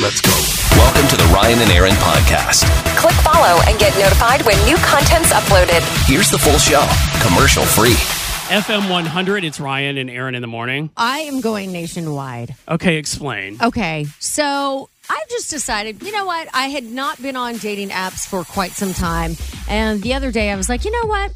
Let's go. Welcome to the Ryan and Erin podcast. Click follow and get notified when new content's uploaded. Here's the full show, commercial free. FM 100, it's Ryan and Erin in the morning. I am going nationwide. Okay, explain. Okay, so I've just decided, you know what? I had not been on dating apps for quite some time. And the other day I was like, you know what?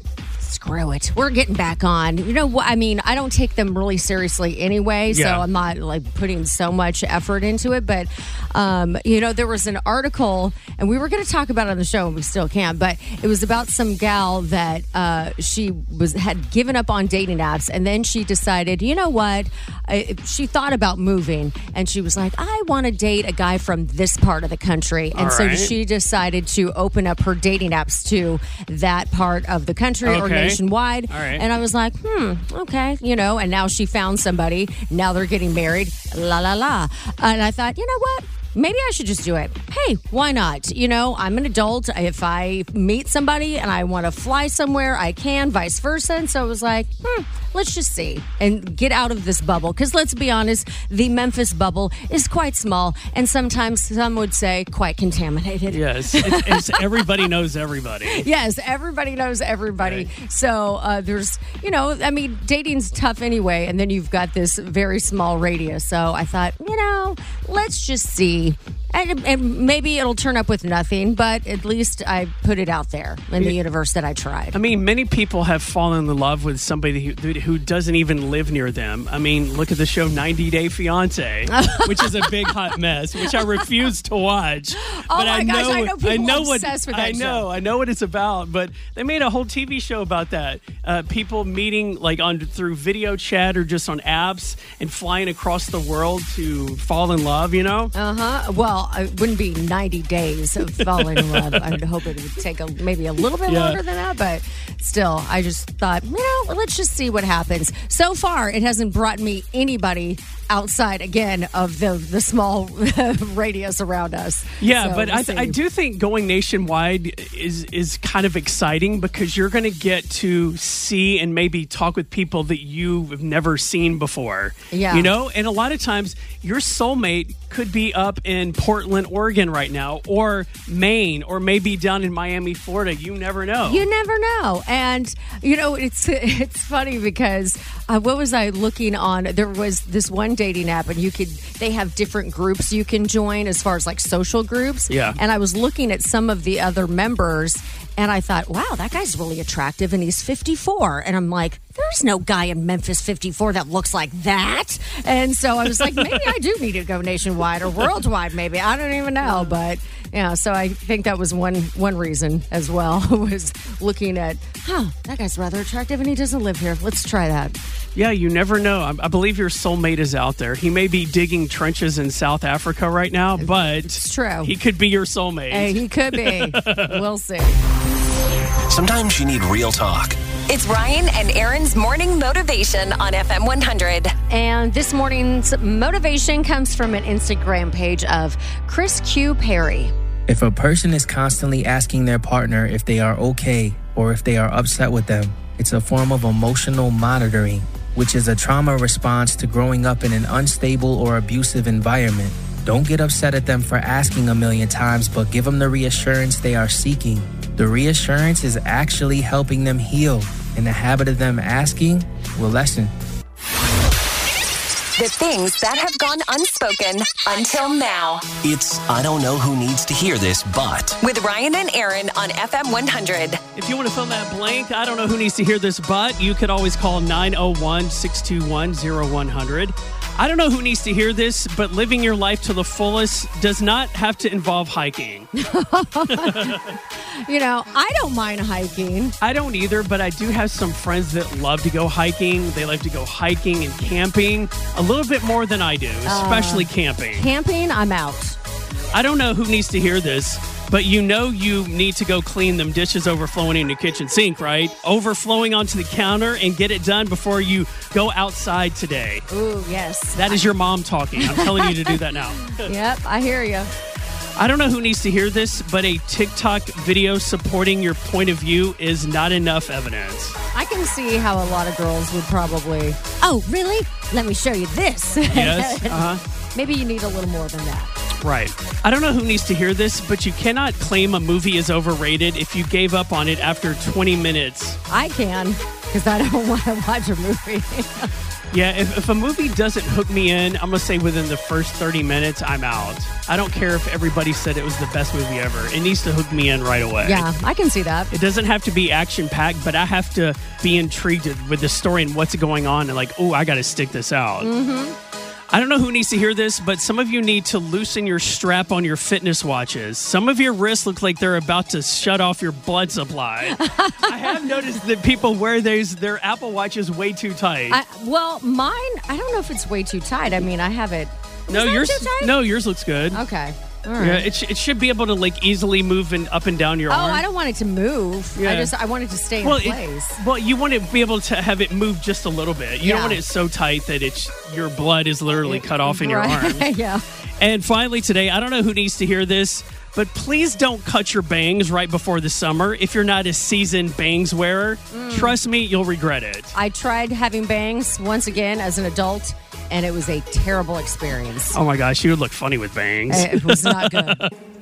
Screw it. We're getting back on. You know what? I mean, I don't take them really seriously anyway, so Yeah. I'm not like putting so much effort into it. But, um, you know, there was an article, and we were going to talk about it on the show, and we still can, but it was about some gal that uh, she was had given up on dating apps, and then she decided, you know what? I, she thought about moving, and she was like, I want to date a guy from this part of the country. And All so right. she decided to open up her dating apps to that part of the country or Okay. Nationwide. All right. And I was like, hmm, okay, you know, and now she found somebody. Now they're getting married. La la la. And I thought, you know what? Maybe I should just do it. Hey, why not? You know, I'm an adult. If I meet somebody and I want to fly somewhere, I can, vice versa. And so I was like, hmm, let's just see and get out of this bubble. Because let's be honest, the Memphis bubble is quite small and sometimes some would say quite contaminated. Yes, it's, it's everybody knows everybody. Yes, everybody knows everybody. So uh, there's, you know, I mean, dating's tough anyway, and then you've got this very small radius. So I thought, you know, let's just see. And, and maybe it'll turn up with nothing, but at least I put it out there in the universe that I tried. I mean, many people have fallen in love with somebody who, who doesn't even live near them. I mean, look at the show 90 Day Fiance, which is a big hot mess, which I refuse to watch. Oh but my I gosh, know, I know people what obsessed with I know, show. I know what it's about. But they made a whole TV show about that. Uh, people meeting like on through video chat or just on apps and flying across the world to fall in love. You know? Uh huh. Well, it wouldn't be 90 days of falling in love. I would hope it would take a, maybe a little bit Yeah. longer than that, but still, I just thought, you know, let's just see what happens. So far, it hasn't brought me anybody outside again of the the small radius around us. Yeah, So but we'll I, see. I do think going nationwide is is kind of exciting because you're going to get to see and maybe talk with people that you've never seen before. Yeah. you know, and a lot of times your soulmate could be up in Portland, Oregon right now, or Maine, or maybe down in Miami, Florida. You never know. You never know, and you know it's it's funny because uh, what was I looking on? There was this one dating app, and you could they have different groups you can join as far as like social groups. Yeah. and I was looking at some of the other members, and I thought, wow, that guy's really attractive, and he's fifty four, and I'm like, there's no guy in Memphis fifty four that looks like that, and so I was like, maybe I do need to go nationwide or worldwide, maybe I don't even know, but. Yeah, so I think that was one one reason as well was looking at, huh, that guy's rather attractive and he doesn't live here. Let's try that. Yeah, you never know. I, I believe your soulmate is out there. He may be digging trenches in South Africa right now, but It's true. he could be your soulmate. Hey, he could be. we'll see. Sometimes you need real talk. It's Ryan and Erin's morning motivation on FM 100. And this morning's motivation comes from an Instagram page of Chris Q Perry. If a person is constantly asking their partner if they are okay or if they are upset with them, it's a form of emotional monitoring, which is a trauma response to growing up in an unstable or abusive environment. Don't get upset at them for asking a million times, but give them the reassurance they are seeking. The reassurance is actually helping them heal, and the habit of them asking will lessen. The things that have gone unspoken until now. It's I don't know who needs to hear this, but With Ryan and Erin on FM 100. If you want to fill that blank, I don't know who needs to hear this, but you could always call 901 621 0100. I don't know who needs to hear this, but living your life to the fullest does not have to involve hiking. You know, I don't mind hiking. I don't either, but I do have some friends that love to go hiking. They like to go hiking and camping a little bit more than I do, especially uh, camping. Camping, I'm out. I don't know who needs to hear this, but you know you need to go clean them dishes overflowing in the kitchen sink, right? Overflowing onto the counter and get it done before you go outside today. Ooh, yes. That is your mom talking. I'm telling you to do that now. Yep, I hear you. I don't know who needs to hear this, but a TikTok video supporting your point of view is not enough evidence. I can see how a lot of girls would probably. Oh, really? Let me show you this. Yes. Uh huh. Maybe you need a little more than that. Right. I don't know who needs to hear this, but you cannot claim a movie is overrated if you gave up on it after 20 minutes. I can because I don't want to watch a movie. Yeah, if, if a movie doesn't hook me in, I'm going to say within the first 30 minutes, I'm out. I don't care if everybody said it was the best movie ever. It needs to hook me in right away. yeah, I can see that. It doesn't have to be action packed, but I have to be intrigued with the story and what's going on and like, oh, I got to stick this out. Mm-hmm. I don't know who needs to hear this, but some of you need to loosen your strap on your fitness watches. Some of your wrists look like they're about to shut off your blood supply. I have noticed that people wear these their Apple watches way too tight. I, well, mine, I don't know if it's way too tight. I mean, I have it. no, yours too tight? no, yours looks good. Okay. Right. Yeah, it, sh- it should be able to like easily move and up and down your Oh, arm. I don't want it to move. Yeah. I just I want it to stay in well, place. it, well, you want to be able to have it move just a little bit. You Yeah. don't want it so tight that it's your blood is literally cut off in your arm. yeah. And finally, today, I don't know who needs to hear this, but please don't cut your bangs right before the summer. If you're not a seasoned bangs wearer, Mm. trust me, you'll regret it. I tried having bangs once again as an adult, and it was a terrible experience. Oh my gosh, you would look funny with bangs. It was not good.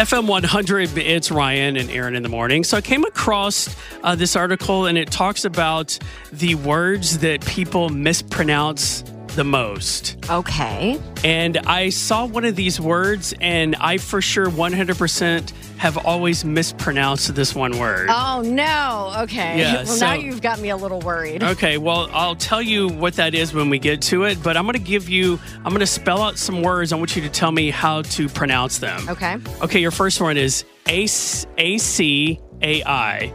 FM 100, it's Ryan and Erin in the morning. So I came across uh, this article and it talks about the words that people mispronounce the most. Okay. And I saw one of these words and I for sure 100% have always mispronounced this one word. Oh no. Okay. Yeah, well, now you've got me a little worried. Okay, well, I'll tell you what that is when we get to it, but I'm going to give you, I'm going to spell out some words. I want you to tell me how to pronounce them. Okay. Okay, your first one is A C A I.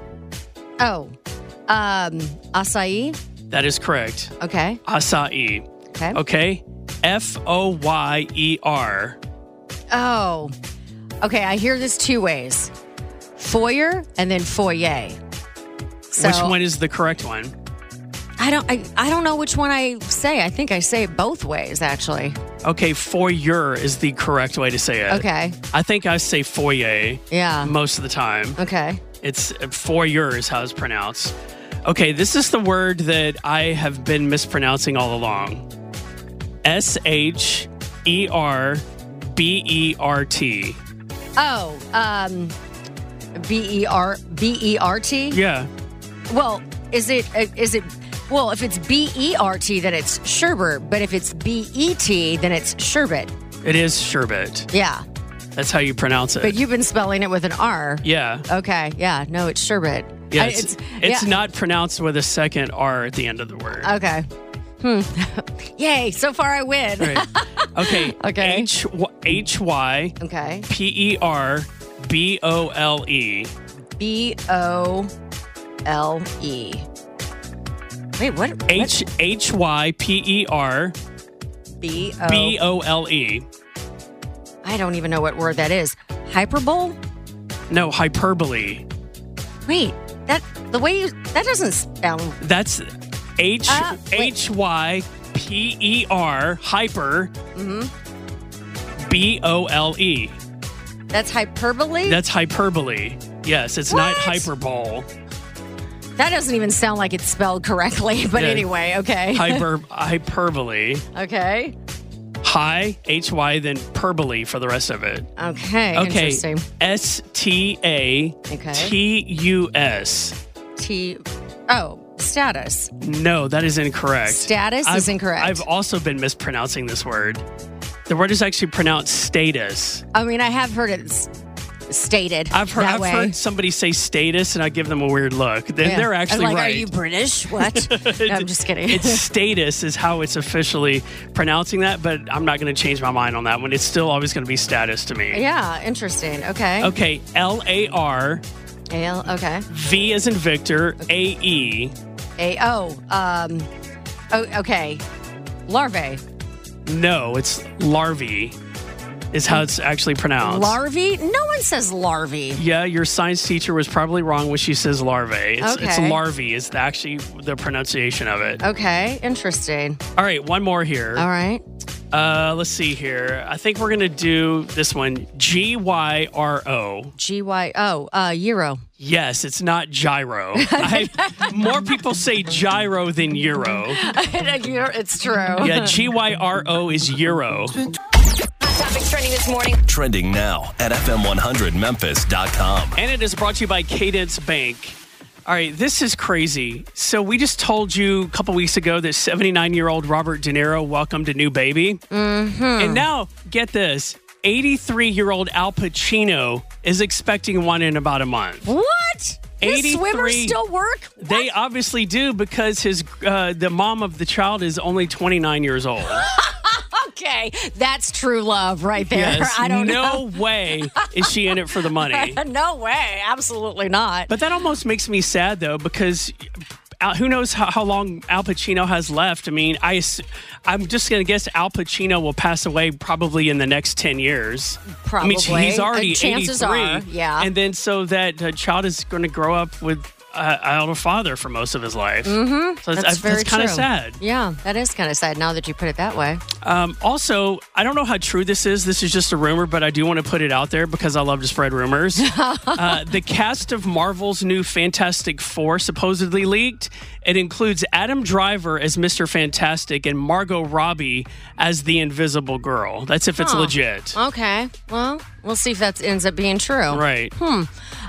Oh. Um. Acai. That is correct. Okay. Acai. Okay. Okay. F O Y E R. Oh. Okay. I hear this two ways: foyer and then foyer. So Which one is the correct one? I don't. I, I don't know which one I say. I think I say it both ways. Actually. Okay, foyer is the correct way to say it. Okay. I think I say foyer Yeah. most of the time. Okay. It's foyer is how it's pronounced. Okay, this is the word that I have been mispronouncing all along. S H E R B E R T. Oh. Um. B e r b e r t. Yeah. Well, is it uh, it well, if it's B E R T then it's sherbet, but if it's B E T then it's sherbet. It is sherbet. Yeah. That's how you pronounce it. But you've been spelling it with an R. yeah. Okay. Yeah. No, it's sherbet. Yeah, I- it's, it's yeah. not pronounced with a second R at the end of the word. Okay. Hmm. Yay! So far, I win. Right. Okay. Okay. H H Y Okay. P E R B O L E. B O L E. Wait, what? what? H H Y P E R B O. B O L E. I don't even know what word that is. Hyperbole? No, hyperbole. Wait, that the way you that doesn't sound. That's H Uh. H Y P E R hyper Mm-hmm. B O L E. That's hyperbole. That's hyperbole. Yes, it's not What? hyperbole. that doesn't even sound like it's spelled correctly. But Yeah. anyway, okay. Hyper hyperbole. okay. Hi H Y then perbole for the rest of it. Okay. Okay. Interesting. S T A. T U S. T. Oh. Status. No, that is incorrect. Status is I've- incorrect. I've also been mispronouncing this word. The word is actually pronounced status. I mean, I have heard it stated I've heard I've way. heard somebody say status and I give them a weird look. They're, Yeah. they're actually like, right. Are you British? What? no, I'm just kidding. it's status is how it's officially pronouncing that, but I'm not going to change my mind on that one. It's still always going to be status to me. yeah, interesting. Okay. Okay, L A R Ale, okay. V is in Victor, A E. A oh, um, oh, okay. Larvae. No, it's larvae, is how it's actually pronounced. Larvae? No one says larvae. yeah, your science teacher was probably wrong when she says larvae. It's, it's larvae, is actually the pronunciation of it. Okay, interesting. All right, one more here. All right. Uh, let's see here. I think we're going to do this one G Y R O. G Y O, uh, Euro. Yes, it's not gyro. I, more people say gyro than euro. it's true. Yeah, G Y R O is euro. Topics trending this morning. Trending now at FM100Memphis.com. And it is brought to you by Cadence Bank. All right, this is crazy. So we just told you a couple weeks ago that 79-year-old Robert De Niro welcomed a new baby. Mm-hmm. And now, get this. 83-year-old Al Pacino is expecting one in about a month. What? 83 swimmers still work? They obviously do because his uh, the mom of the child is only 29 years old. Okay, that's true love right there. Yes, I don't no know. way is she in it for the money. no way. Absolutely not. But that almost makes me sad though, because Al- who knows how, how long Al Pacino has left? I mean, I, I'm just going to guess Al Pacino will pass away probably in the next 10 years. Probably. I mean, he's already Uh, chances 83. are, yeah. And then so that uh, child is going to grow up with uh, out a father for most of his life. Mm-hmm. So it's, That's very kind of sad. Yeah, that is kind of sad now that you put it that way. Um, also, I don't know how true this is. This is just a rumor, but I do want to put it out there because I love to spread rumors. uh, the cast of Marvel's new Fantastic Four supposedly leaked. It includes Adam Driver as Mr. Fantastic and Margot Robbie as the Invisible Girl. That's if it's Huh. legit. Okay, well, we'll see if that ends up being true. Right.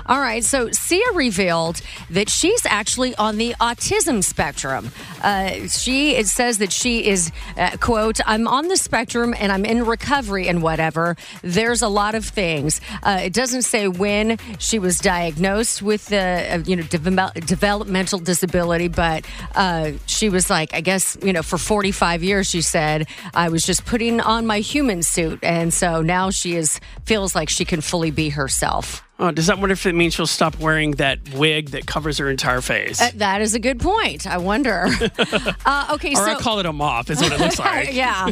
All right, so Sia revealed that she's actually on the autism spectrum. Uh, she it says that she is uh, quote I'm on the spectrum and I'm in recovery and whatever. There's a lot of things. Uh, it doesn't say when she was diagnosed with the uh, you know devel- developmental disability, but uh, she was like I guess you know for 45 years she said I was just putting on my human suit, and so now she is feels like she can fully be herself. Oh, does that wonder if it means she'll stop wearing that wig that covers her entire face? Uh, that is a good point. I wonder. uh, okay, or so I call it a mop, is what it looks like. yeah.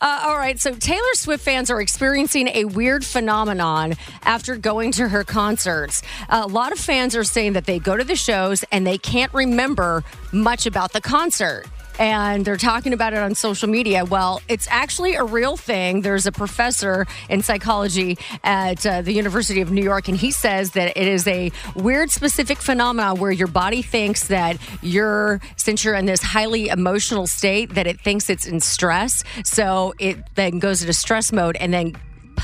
Uh, all right. So Taylor Swift fans are experiencing a weird phenomenon after going to her concerts. a lot of fans are saying that they go to the shows and they can't remember much about the concert. And they're talking about it on social media. Well, it's actually a real thing. There's a professor in psychology at uh, the University of New York, and he says that it is a weird, specific phenomenon where your body thinks that you're, since you're in this highly emotional state, that it thinks it's in stress. So it then goes into stress mode and then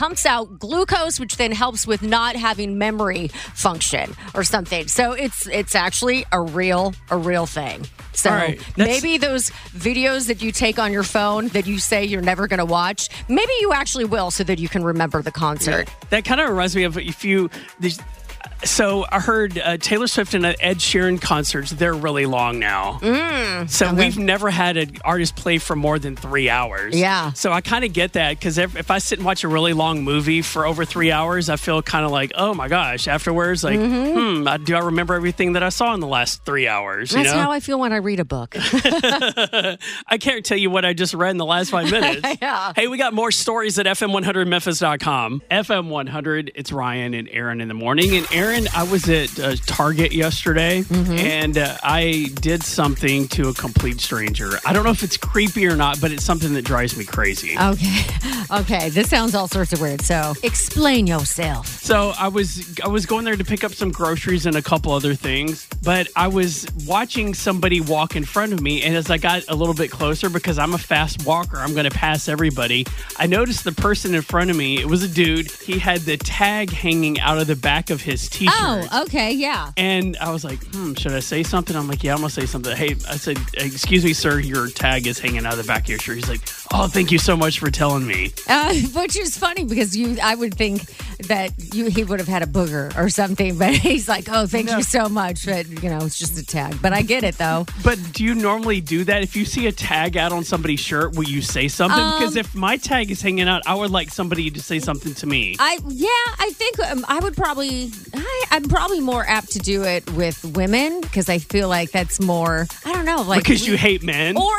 pumps out glucose which then helps with not having memory function or something so it's it's actually a real a real thing so right, maybe those videos that you take on your phone that you say you're never going to watch maybe you actually will so that you can remember the concert That kind of reminds me of if you. The, so I heard uh, Taylor Swift and uh, Ed Sheeran concerts. They're really long now. Mm, so we've never had an artist play for more than three hours. Yeah. So I kind of get that because if, if I sit and watch a really long movie for over three hours, I feel kind of like, oh my gosh. Afterwards, like, hmm, I- do I remember everything that I saw in the last three hours? You Mm-hmm. that's know? how i feel when i read a book I can't tell you what I just read in the last five minutes. Yeah. Hey, we got more stories at FM100Memphis.com. FM100, it's Ryan and Erin in the morning. And Erin, I was at uh, Target yesterday Mm-hmm. and uh, I did something to a complete stranger. I don't know if it's creepy or not, but it's something that drives me crazy. okay okay this sounds all sorts of weird so explain yourself So I was I was going there to pick up some groceries and a couple other things, but I was watching somebody walk in front of me, and as I got a little bit closer, because I'm a fast walker, I'm going to pass everybody. I noticed the person in front of me. It was a dude. He had the tag hanging out of the back of his t-shirt. Oh, okay, yeah. And I was like, hmm, should I say something? I'm like, yeah, I'm gonna say something. Hey, I said, excuse me, sir, your tag is hanging out of the back of your shirt. He's like, oh, thank you so much for telling me. Uh, which is funny because you, I would think that you he would have had a booger or something, but he's like, "Oh, thank you so much," but you know, it's just a tag. But I get it though. But do you normally do that? If you see a tag out on somebody's shirt, will you say something? Um, because if my tag is hanging out, I would like somebody to say something to me. I yeah, I think um, I would probably I, I'm probably more apt to do it with women because I feel like that's more I don't know like because you hate men. or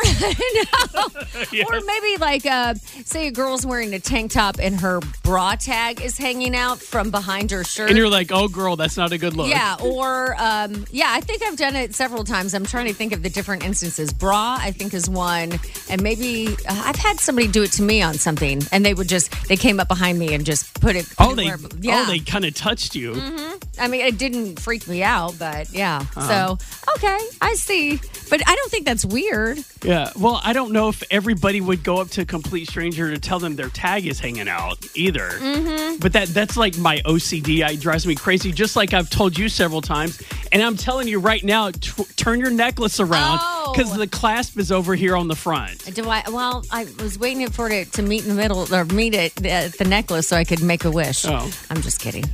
no, or maybe like uh, say a girl's wearing a tank top and her bra tag is hanging out from behind her shirt. and you're like, oh, girl, that's not a good look. Yeah, or um, yeah, I think I've done it several times. I'm trying to think of the different instances. Bra, I think, is one, and maybe uh, I've had somebody do it to me on something, and they would just they came up behind me and just put it. put Oh, it they, where- yeah. oh, they kind of touched you. I mean, it didn't freak me out, but yeah. Uh-huh. So okay, I see, but I don't think that's weird. Yeah. Well, I don't know if everybody would go up to a complete stranger to tell them their tag is hanging out either. Mm-hmm. But that that's like my OCD. It drives me crazy. Just like I've told you several times, and I'm telling you right now, t- turn your necklace around Oh. because the clasp is over here on the front. Do I? Well, I was waiting for it to meet in the middle or meet at the necklace so I could make a wish. Oh. I'm just kidding.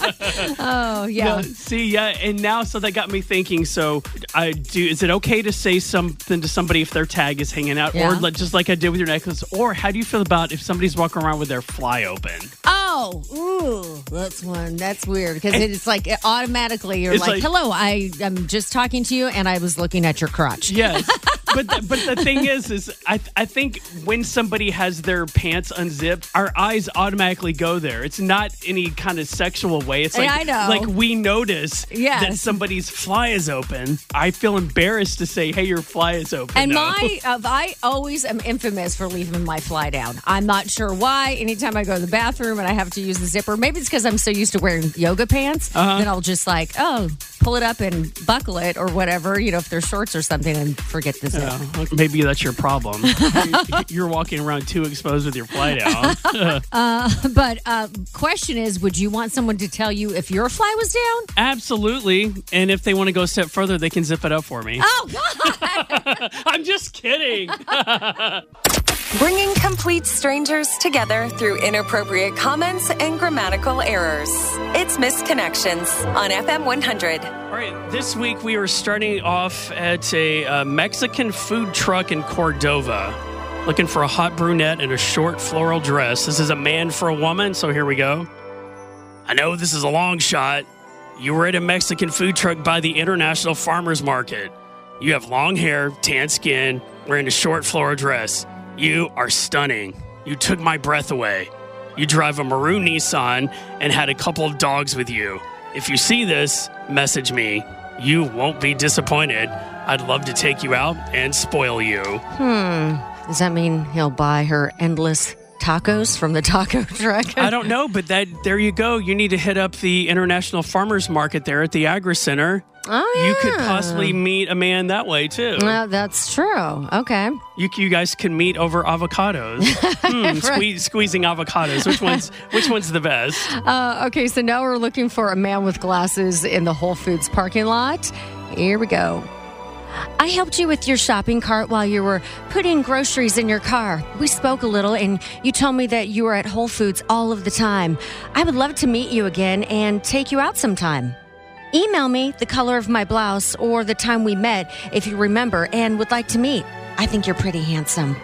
oh yeah. No, see, yeah, and now so that got me thinking. So, I do. Is it okay to say something to somebody if their tag is hanging out, Yeah. or like, just like I did with your necklace? Or how do you feel about if somebody's walking around with their fly open? Oh, ooh, that's one. That's weird because it's like it automatically you're like, like- "Hello, I am just talking to you, and I was looking at your crotch." Yes, but the, but the thing is, is I I think when somebody has their pants unzipped, our eyes automatically go there. It's not any kind of sexual way. It's like Yeah, I know. like we notice Yes. that somebody's fly is open. I feel embarrassed to say, "Hey, your fly is open." And now. my, uh, I always am infamous for leaving my fly down. I'm not sure why. Anytime I go to the bathroom and I have to use the zipper, maybe it's because I'm so used to wearing yoga pants Uh-huh. that I'll just like, oh, pull it up and buckle it or whatever, you know, if they're shorts or something, and forget the zip. Yeah, maybe that's your problem. You're walking around too exposed with your fly down. But uh, question is, would you want someone to tell you if your fly was down? Absolutely. And if they want to go a step further, they can zip it up for me. Oh God! I'm just kidding. Bringing complete strangers together through inappropriate comments and grammatical errors. It's Misconnections on FM 100. All right, this week we are starting off at a uh, Mexican food truck in Cordova, looking for a hot brunette in a short floral dress. This is a man for a woman, so here we go. I know this is a long shot. You were at a Mexican food truck by the International Farmers Market. You have long hair, tan skin, wearing a short floral dress. You are stunning. You took my breath away. You drive a maroon Nissan and had a couple of dogs with you. If you see this, message me. You won't be disappointed. I'd love to take you out and spoil you. Hmm. Does that mean he'll buy her endless tacos from the taco truck? I don't know, but that there you go. You need to hit up the International Farmers Market there at the Agricenter. Oh, yeah. You could possibly meet a man that way too. Well, that's true. Okay. You, you guys can meet over avocados. Hmm, squeeze, squeezing avocados. Which one's which one's the best? Uh, okay, so now we're looking for a man with glasses in the Whole Foods parking lot. Here we go. I helped you with your shopping cart while you were putting groceries in your car. We spoke a little, and you told me that you were at Whole Foods all of the time. I would love to meet you again and take you out sometime. Email me the color of my blouse or the time we met if you remember and would like to meet. I think you're pretty handsome.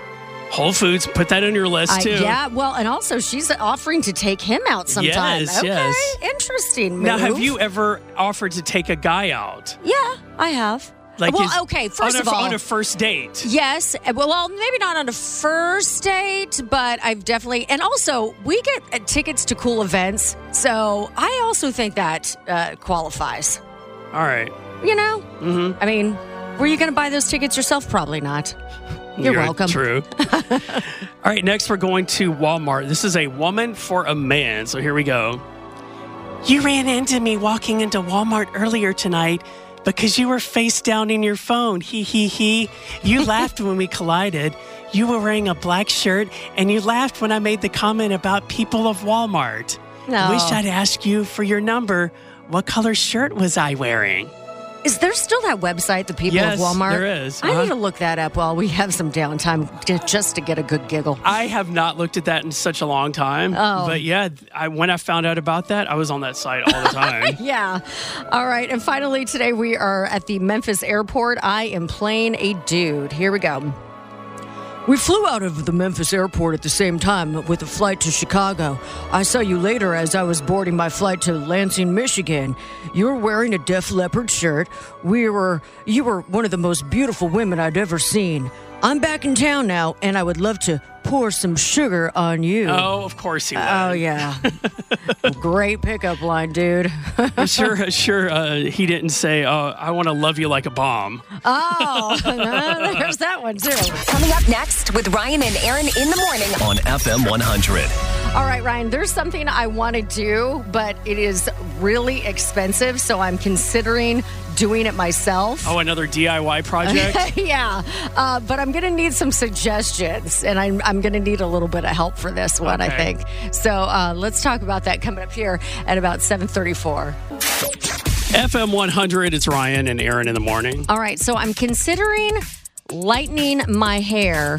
Whole Foods. Put that on your list Uh, too. yeah, well, and also she's offering to take him out sometime. Yes, okay, yes. interesting. Now, have you ever offered to take a guy out? Yeah, I have. Well, okay. First on of a, all, on a first date. yes. Well, well, maybe not on a first date, but I've definitely. And also, we get uh, tickets to cool events, so I also think that uh, qualifies. All right. You know, mm-hmm. I mean, were you going to buy those tickets yourself? Probably not. You're welcome. True. All right, next we're going to Walmart. This is a woman for a man. So here we go. You ran into me walking into Walmart earlier tonight because you were face down in your phone. He he he. You laughed when we collided. You were wearing a black shirt and you laughed when I made the comment about people of Walmart. No. Wish I'd ask you for your number. What color shirt was I wearing? Is there still that website, the people Yes, of Walmart? there is. I Uh-huh. need to look that up while we have some downtime j- just to get a good giggle. I have not looked at that in such a long time. Oh. But yeah, I, when I found out about that, I was on that site all the time. Yeah. All right. And finally, today we are at the Memphis airport. I am playing a dude. Here we go. We flew out of the Memphis airport at the same time with a flight to Chicago. I saw you later as I was boarding my flight to Lansing, Michigan. You were wearing a Def Leppard shirt. We were you were one of the most beautiful women I'd ever seen. I'm back in town now and I would love to pour some sugar on you. oh, of course he would. Oh yeah. Great pickup line, dude. Sure, sure. Uh, he didn't say, "Oh, I want to love you like a bomb." Oh, there's that one too. Coming up next with Ryan and Erin in the morning. On FM 100. All right, Ryan, there's something I want to do, but it is really expensive, so I'm considering doing it myself. Oh, another DIY project. yeah, uh, but I'm going to need some suggestions, and I'm, I'm going to need a little bit of help for this one, I think. So uh, let's talk about that coming up here at about 7:34. FM 100. It's Ryan and Erin in the morning. All right, so I'm considering lightening my hair.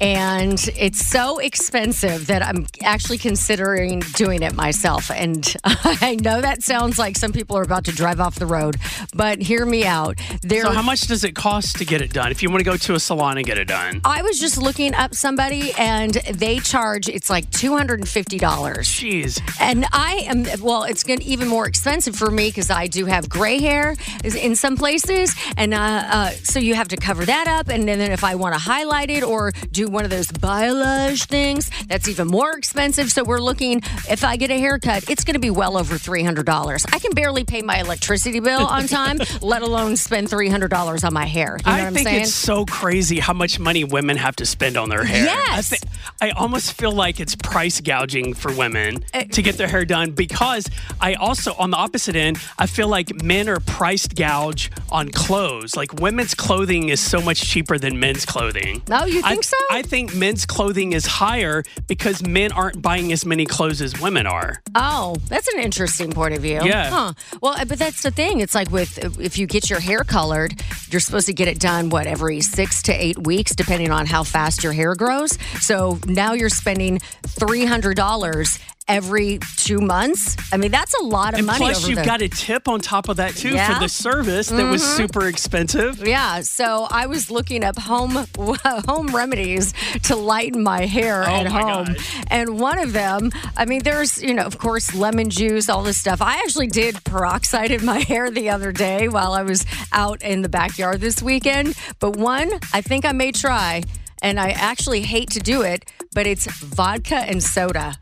And it's so expensive that I'm actually considering doing it myself. And I know that sounds like some people are about to drive off the road, but hear me out. There, So, how much does it cost to get it done? If you want to go to a salon and get it done, I was just looking up somebody, and they charge it's like two hundred and fifty dollars. jeez. And I am, well, it's going even more expensive for me because I do have gray hair in some places. And uh, uh, so you have to cover that up. And then if I want to highlight it or do one of those balayage things, that's even more expensive. So we're looking, if I get a haircut, it's going to be well over $300. I can barely pay my electricity bill on time, let alone spend $300 on my hair. You know what I think saying? it's so crazy how much money women have to spend on their hair. Yes. I, thi- I almost feel like it's price gouging for women Uh, to get their hair done because I also, on the opposite end, I feel like men are priced gouge on clothes. Like women's clothing is so much cheaper than men's clothing. Oh, you I- think so? I think men's clothing is higher because men aren't buying as many clothes as women are. Oh, that's an interesting point of view. Yeah. Huh. Well, uh, but that's the thing. It's like with if you get your hair colored, you're supposed to get it done what every six to eight weeks, depending on how fast your hair grows. So now you're spending three hundred dollars every two months. I mean, that's a lot of And money. plus, you've the- got a tip on top of that too Yeah. Mm-hmm. for the service that was super expensive. Yeah, so I was looking up home home remedies to lighten my hair Oh at my home, and one of them, I mean, there's you know, of course, lemon juice, all this stuff. I actually did peroxide in my hair the other day while I was out in the backyard this weekend. But one, I think I may try. And I actually hate to do it, but it's vodka and soda.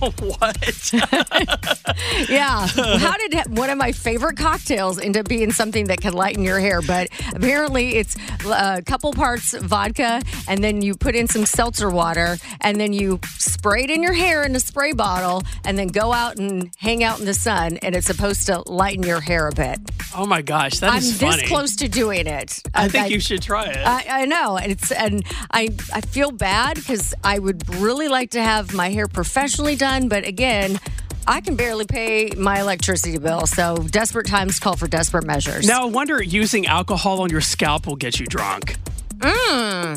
what? Yeah. How did one of my favorite cocktails end up being something that can lighten your hair? But apparently, it's uh, a couple parts vodka, and then you put in some seltzer water, and then you spray it in your hair in a spray bottle, and then go out and hang out in the sun, and it's supposed to lighten your hair a bit. Oh my gosh, that I'm is this close to doing it. I think you should try it. I, I know and it's and I I feel bad because I would really like to have my hair professionally done, but again. I can barely pay my electricity bill, so desperate times call for desperate measures. now, I wonder using alcohol on your scalp will get you drunk. Hmm.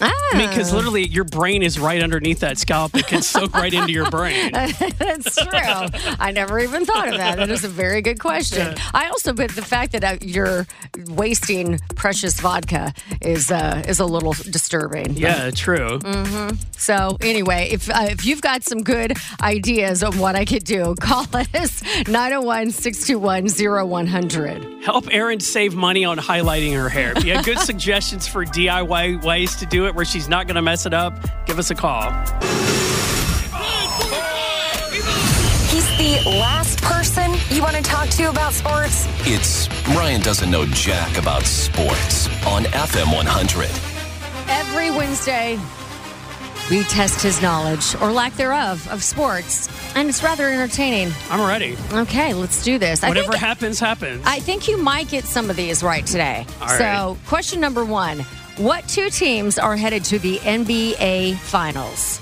Ah, I mean, because literally your brain is right underneath that scalp. It can soak right into your brain. that's true. I never even thought of that. That is a very good question. I also, but the fact that uh, you're wasting precious vodka is uh, is a little disturbing. Yeah, true. Mm. So anyway, if uh, if you've got some good ideas on what I could do, call us 901-621-0100. Help Erin save money on highlighting her hair. If you have good suggestions for DIY ways to do it where she's not going to mess it up, give us a call. He's the last person you want to talk to about sports. It's Ryan doesn't know jack about sports on FM 100. Every Every Wednesday, we test his knowledge or lack thereof of sports, and it's rather entertaining. I'm ready. Okay, let's do this. Whatever think, happens, happens. I think you might get some of these right today. All so, right. question number one What two teams are headed to the NBA Finals?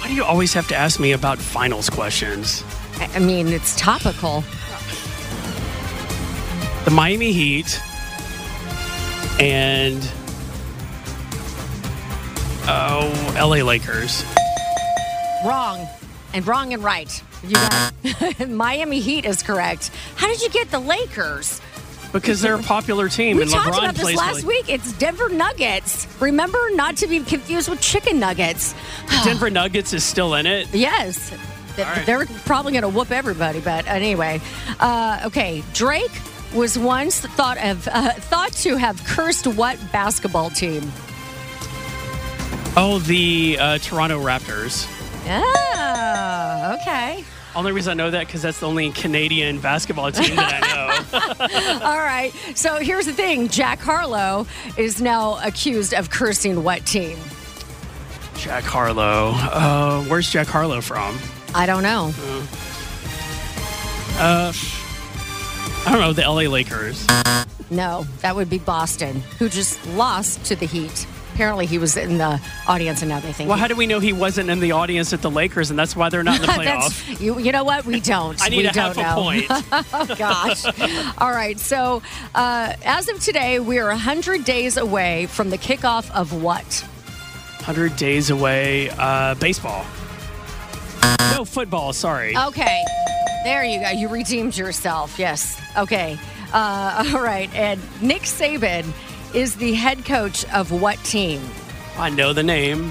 Why do you always have to ask me about finals questions? I I mean, it's topical. The Miami Heat and oh, LA Lakers. Wrong. And wrong and right. You got Miami Heat is correct. How did you get the Lakers? Because they're a popular team We talked LeBron about this last week. It's Denver Nuggets. Remember not to be confused with chicken nuggets. Denver Nuggets is still in it. Yes. Right. They're probably going to whoop everybody, but anyway. Uh, okay, Drake was once thought of uh, thought to have cursed what basketball team? Oh, the uh, Toronto Raptors. Ah, okay. Only reason I know that because that's the only Canadian basketball team that I know. All right. So here's the thing: Jack Harlow is now accused of cursing what team? Jack Harlow. Uh, where's Jack Harlow from? I don't know. Uh, I don't know. The LA Lakers. No, that would be Boston, who just lost to the Heat. Apparently, he was in the audience, and now they think. Well, he- how do we know he wasn't in the audience at the Lakers, and that's why they're not in the playoff? That's, you, you know what? We don't. I need we a don't half a know. point. oh, gosh. All right. So, uh, as of today, we are 100 days away from the kickoff of what? 100 days away. Uh, baseball. No, football. Sorry. Okay. There you go. You redeemed yourself. Yes. Okay. Uh, all right. And Nick Saban is the head coach of what team? I know the name.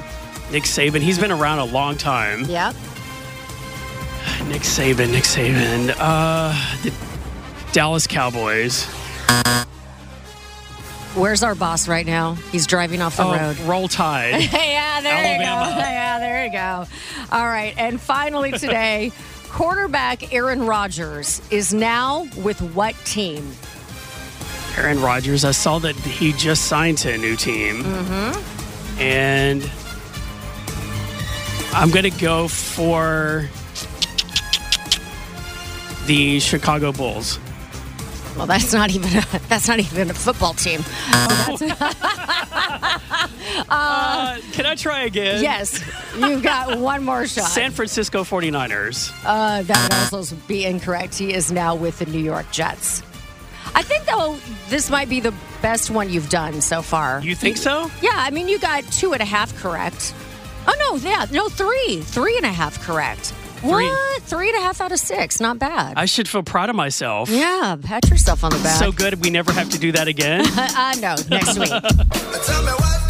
Nick Saban. He's been around a long time. Yep. Nick Saban. Nick Saban. Uh, the Dallas Cowboys. Where's our boss right now? He's driving off the Oh, road. Roll Tide. yeah, there you go. Yeah, there you go. All right. And finally today, quarterback Aaron Rodgers is now with what team? Aaron Rodgers. I saw that he just signed to a new team. Mm-hmm. And I'm going to go for the Chicago Bulls. Well, that's not even a, that's not even a football team. So that's- Uh, can I try again? yes, you've got one more shot. San Francisco 49ers. Uh, that would also be incorrect. He is now with the New York Jets. I think though this might be the best one you've done so far. You think so? Yeah, I mean you got two and a half correct. Oh no, yeah, no three, three and a half correct. Three. What? Three and a half out of six. Not bad. I should feel proud of myself. yeah, pat yourself on the back. So good we never have to do that again. Uh, no, next week.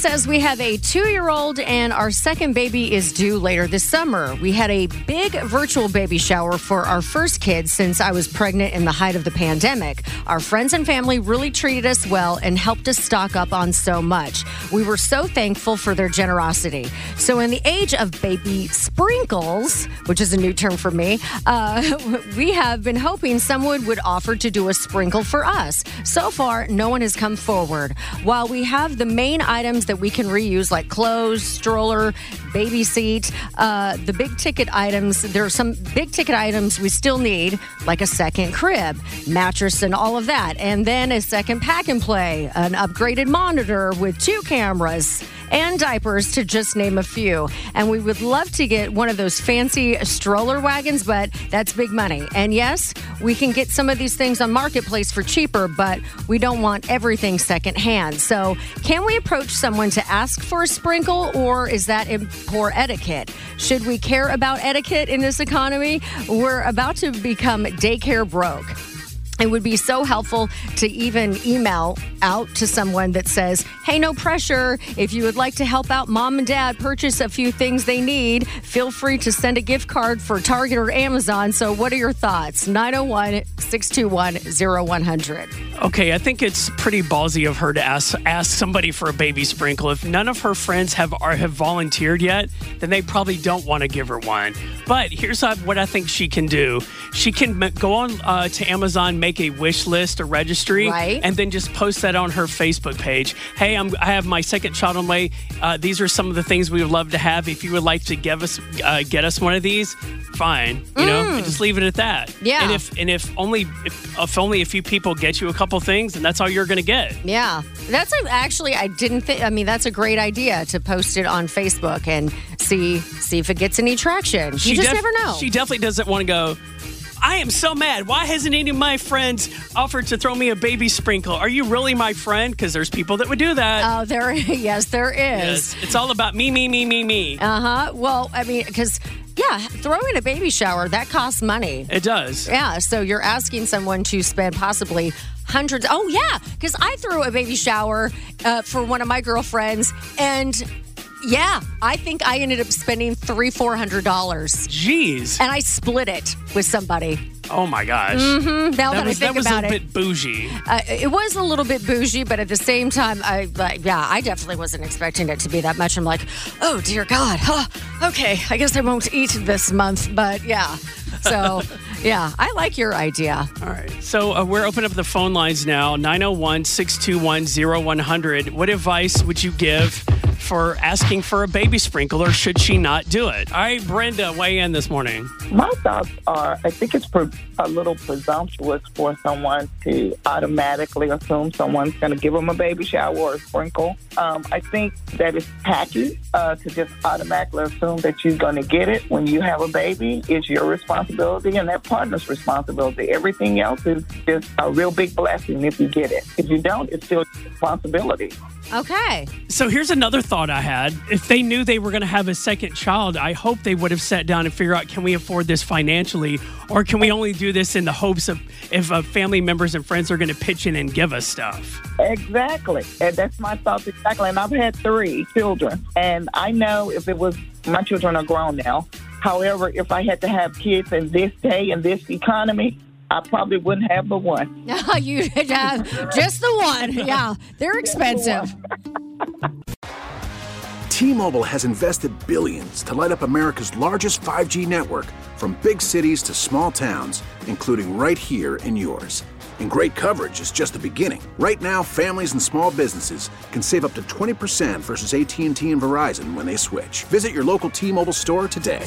says we have a two year old and our second baby is due later this summer. We had a big virtual baby shower for our first kid since I was pregnant in the height of the pandemic. Our friends and family really treated us well and helped us stock up on so much. We were so thankful for their generosity. So, in the age of baby sprinkles, which is a new term for me, uh, we have been hoping someone would offer to do a sprinkle for us. So far, no one has come forward. While we have the main items that we can reuse, like clothes, stroller, baby seat, uh, the big ticket items, there are some big ticket items we still need, like a second crib, mattress, and all of that. And then a second pack and play, an upgraded monitor with two cameras and diapers to just name a few. And we would love to get one of those fancy stroller wagons, but that's big money. And yes, we can get some of these things on Marketplace for cheaper, but we don't want everything secondhand. So, can we approach someone to ask for a sprinkle, or is that poor etiquette? Should we care about etiquette in this economy? We're about to become daycare broke. It would be so helpful to even email out to someone that says, Hey, no pressure. If you would like to help out mom and dad purchase a few things they need, feel free to send a gift card for Target or Amazon. So, what are your thoughts? 901 621 0100. Okay, I think it's pretty ballsy of her to ask ask somebody for a baby sprinkle. If none of her friends have are, have volunteered yet, then they probably don't want to give her one. But here's what I think she can do. She can go on uh, to Amazon, make a wish list, a registry, Right. and then just post that on her Facebook page. Hey, I'm, I have my second child on the way. Uh, these are some of the things we would love to have. If you would like to give us uh, get us one of these, fine. You know, just leave it at that. Yeah. And if and if only if, if only a few people get you a couple things, and that's all you're going to get. Yeah, that's a, actually I didn't think. I mean, that's a great idea to post it on Facebook and see see if it gets any traction. you just def- never know. She definitely doesn't want to go. I am so mad. Why hasn't any of my friends offered to throw me a baby sprinkle? Are you really my friend? Because there's people that would do that. oh, there. Yes, there is. yes, it's all about me, me, me, me, me. Uh huh. Well, I mean, because yeah, throwing a baby shower that costs money. it does. Yeah, so you're asking someone to spend possibly hundreds. Oh yeah, because I threw a baby shower uh, for one of my girlfriends, and yeah, I think I ended up spending three, four hundred dollars, Jeez. and I split it with somebody. Oh my gosh. Mm-hmm. Now that, That I was, think that was about a it, bit bougie. uh, it was a little bit bougie, but at the same time, I like, yeah, I definitely wasn't expecting it to be that much. I'm like, oh dear God, huh, okay, I guess I won't eat this month, but yeah. So, yeah, I like your idea. All right. So uh, we're opening up the phone lines now 901 621 0100. What advice would you give for asking for a baby sprinkle or should she not do it? All right, Brenda, weigh in this morning. My thoughts are I think it's pre- a little presumptuous for someone to automatically assume someone's going to give them a baby shower or a sprinkle. Um, I think that it's tacky uh, to just automatically assume that you're going to get it when you have a baby. It's your responsibility and that partner's responsibility. Everything else is just a real big blessing if you get it. If you don't, it's still responsibility. Okay. So here's another thought I had. If they knew they were going to have a second child, I hope they would have sat down and figure out can we afford this financially or can we only do this in the hopes of if uh, family members and friends are going to pitch in and give us stuff. Exactly. And that's my thoughts exactly. And I've had three children. And I know if it was, my children are grown now. However, if I had to have kids in this day and this economy, I probably wouldn't have but one. you have just the one. Yeah, they're expensive. T-Mobile has invested billions to light up America's largest 5G network from big cities to small towns, including right here in yours. And great coverage is just the beginning. Right now, families and small businesses can save up to 20% versus AT&T and Verizon when they switch. Visit your local T-Mobile store today.